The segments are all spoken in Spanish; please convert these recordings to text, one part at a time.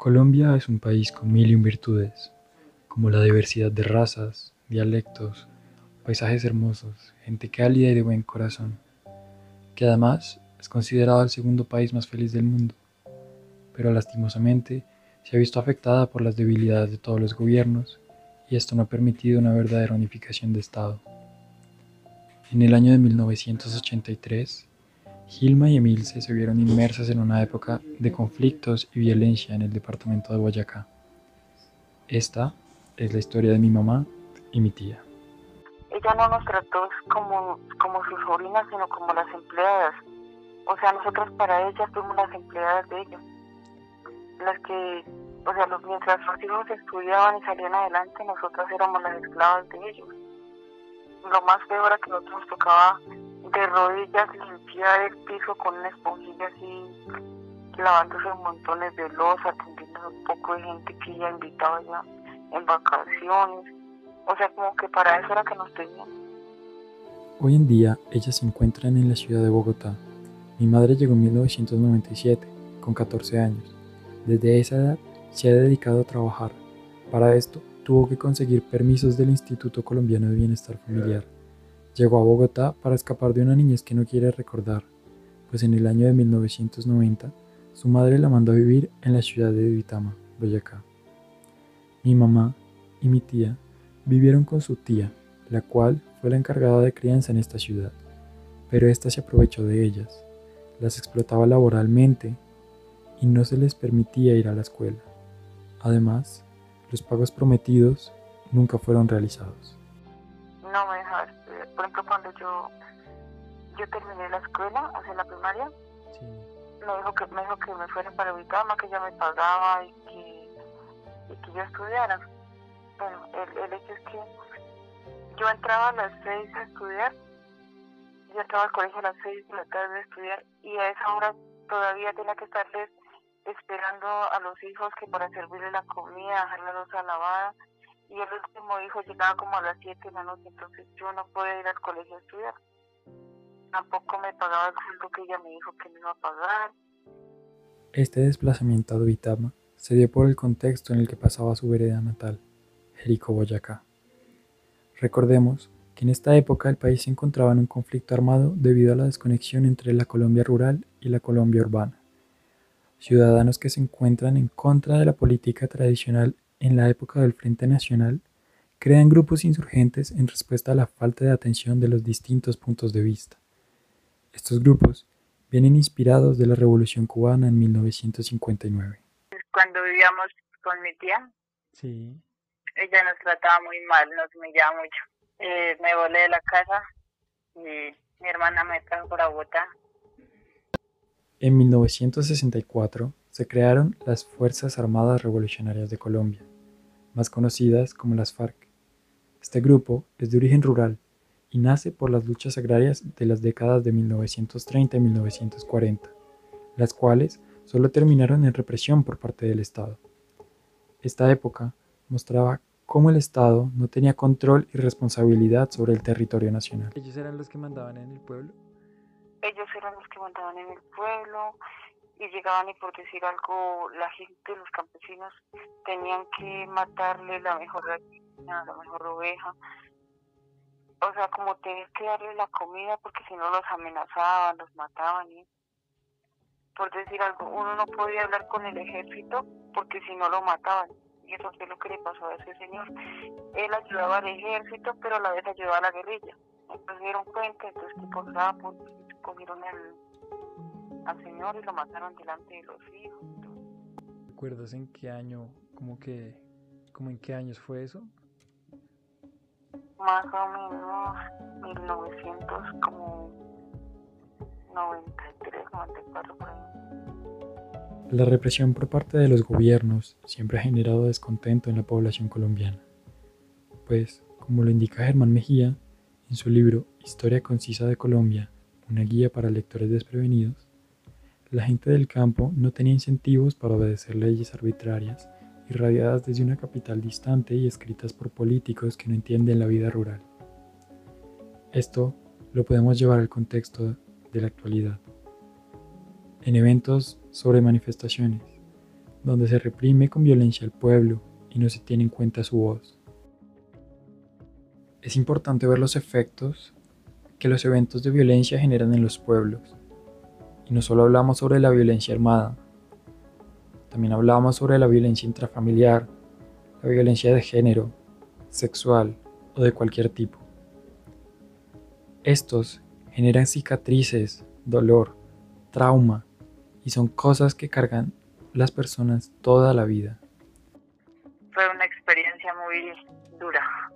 Colombia es un país con mil y un virtudes, como la diversidad de razas, dialectos, paisajes hermosos, gente cálida y de buen corazón, que además es considerado el segundo país más feliz del mundo, pero lastimosamente se ha visto afectada por las debilidades de todos los gobiernos y esto no ha permitido una verdadera unificación de Estado. En el año de 1983, Gilma y Emilce se vieron inmersas en una época de conflictos y violencia en el departamento de Boyacá. Esta es la historia de mi mamá y mi tía. Ella no nos trató como, como sus sobrinas, sino como las empleadas. O sea, nosotros para ella fuimos las empleadas de ella. Las que, o sea, mientras los hijos estudiaban y salían adelante, nosotras éramos las esclavas de ellos. Lo más peor era que nosotros nos tocaba de rodillas limpiar el piso con una esponjilla así, lavándose montones de losa, atendiendo un poco de gente que ella invitaba ya en vacaciones. O sea, como que para eso era que nos tenían. Hoy en día ellas se encuentran en la ciudad de Bogotá. Mi madre llegó en 1997, con 14 años. Desde esa edad se ha dedicado a trabajar. Para esto tuvo que conseguir permisos del Instituto Colombiano de Bienestar Familiar Llegó a Bogotá para escapar de una niñez que no quiere recordar, pues en el año de 1990 su madre la mandó a vivir en la ciudad de Duitama, Boyacá. Mi mamá y mi tía vivieron con su tía, la cual fue la encargada de crianza en esta ciudad, pero ésta se aprovechó de ellas, las explotaba laboralmente y no se les permitía ir a la escuela. Además, los pagos prometidos nunca fueron realizados. No me por ejemplo, cuando yo, yo terminé la escuela, hacia la primaria, me, dijo que, me dijo que me fuera para cama, que ella me pagaba y que, y que yo estudiara. Bueno, el, el hecho es que yo entraba a las seis a estudiar, yo entraba al colegio a las seis de la tarde a estudiar y a esa hora todavía tenía que estarles esperando a los hijos que para servirle la comida, dejar la losa lavada y el último hijo llegaba como a las 7 de la noche, entonces yo no podía ir al colegio a estudiar. Tampoco me pagaba el sueldo que ella me dijo que me iba a pagar. Este desplazamiento a Duitama se dio por el contexto en el que pasaba su vereda natal, Jericó, Boyacá. Recordemos que en esta época el país se encontraba en un conflicto armado debido a la desconexión entre la Colombia rural y la Colombia urbana. Ciudadanos que se encuentran en contra de la política tradicional en la época del Frente Nacional, crean grupos insurgentes en respuesta a la falta de atención de los distintos puntos de vista. Estos grupos vienen inspirados de la Revolución cubana en 1959. Cuando vivíamos con mi tía, sí. ella nos trataba muy mal, nos humillaba mucho. Eh, me volé de la casa y mi hermana me trajo para Bogotá. En 1964 se crearon las Fuerzas Armadas Revolucionarias de Colombia, más conocidas como las FARC. Este grupo es de origen rural y nace por las luchas agrarias de las décadas de 1930 y 1940, las cuales solo terminaron en represión por parte del Estado. Esta época mostraba cómo el Estado no tenía control y responsabilidad sobre el territorio nacional. ¿Ellos eran los que mandaban en el pueblo? Ellos eran los que mandaban en el pueblo, y llegaban y por decir algo, la gente, los campesinos, tenían que matarle la mejor gallina, la mejor oveja. O sea, como tenías que darle la comida porque si no los amenazaban, los mataban. Y, por decir algo, uno no podía hablar con el ejército porque si no lo mataban. Y eso fue lo que le pasó a ese señor. Él ayudaba al ejército, pero a la vez ayudaba a la guerrilla. Entonces dieron cuenta, entonces que por cogieron el al señor y lo mataron delante de los hijos. ¿Recuerdas en qué año, como que, como en qué años fue eso? Más o menos 1900, como 93, 94 por ahí. La represión por parte de los gobiernos siempre ha generado descontento en la población colombiana, pues, como lo indica Germán Mejía en su libro Historia concisa de Colombia, una guía para lectores desprevenidos, la gente del campo no tenía incentivos para obedecer leyes arbitrarias, irradiadas desde una capital distante y escritas por políticos que no entienden la vida rural. Esto lo podemos llevar al contexto de la actualidad. En eventos sobre manifestaciones, donde se reprime con violencia al pueblo y no se tiene en cuenta su voz. Es importante ver los efectos que los eventos de violencia generan en los pueblos. Y no solo hablamos sobre la violencia armada, también hablamos sobre la violencia intrafamiliar, la violencia de género, sexual o de cualquier tipo. Estos generan cicatrices, dolor, trauma y son cosas que cargan las personas toda la vida. Fue una experiencia muy dura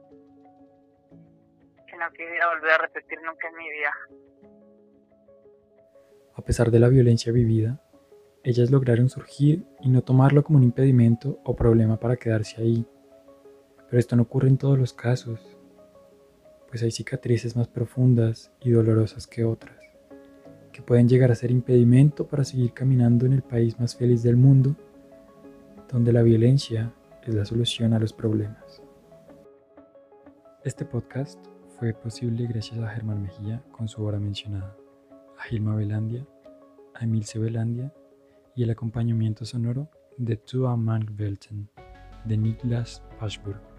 que no quisiera volver a repetir nunca en mi vida. A pesar de la violencia vivida, ellas lograron surgir y no tomarlo como un impedimento o problema para quedarse ahí. Pero esto no ocurre en todos los casos, pues hay cicatrices más profundas y dolorosas que otras, que pueden llegar a ser impedimento para seguir caminando en el país más feliz del mundo, donde la violencia es la solución a los problemas. Este podcast fue posible gracias a Germán Mejía con su obra mencionada, a Gilma Belandia, a Emilce Belandia y el acompañamiento sonoro de Tua Welten de Niklas Paschburg.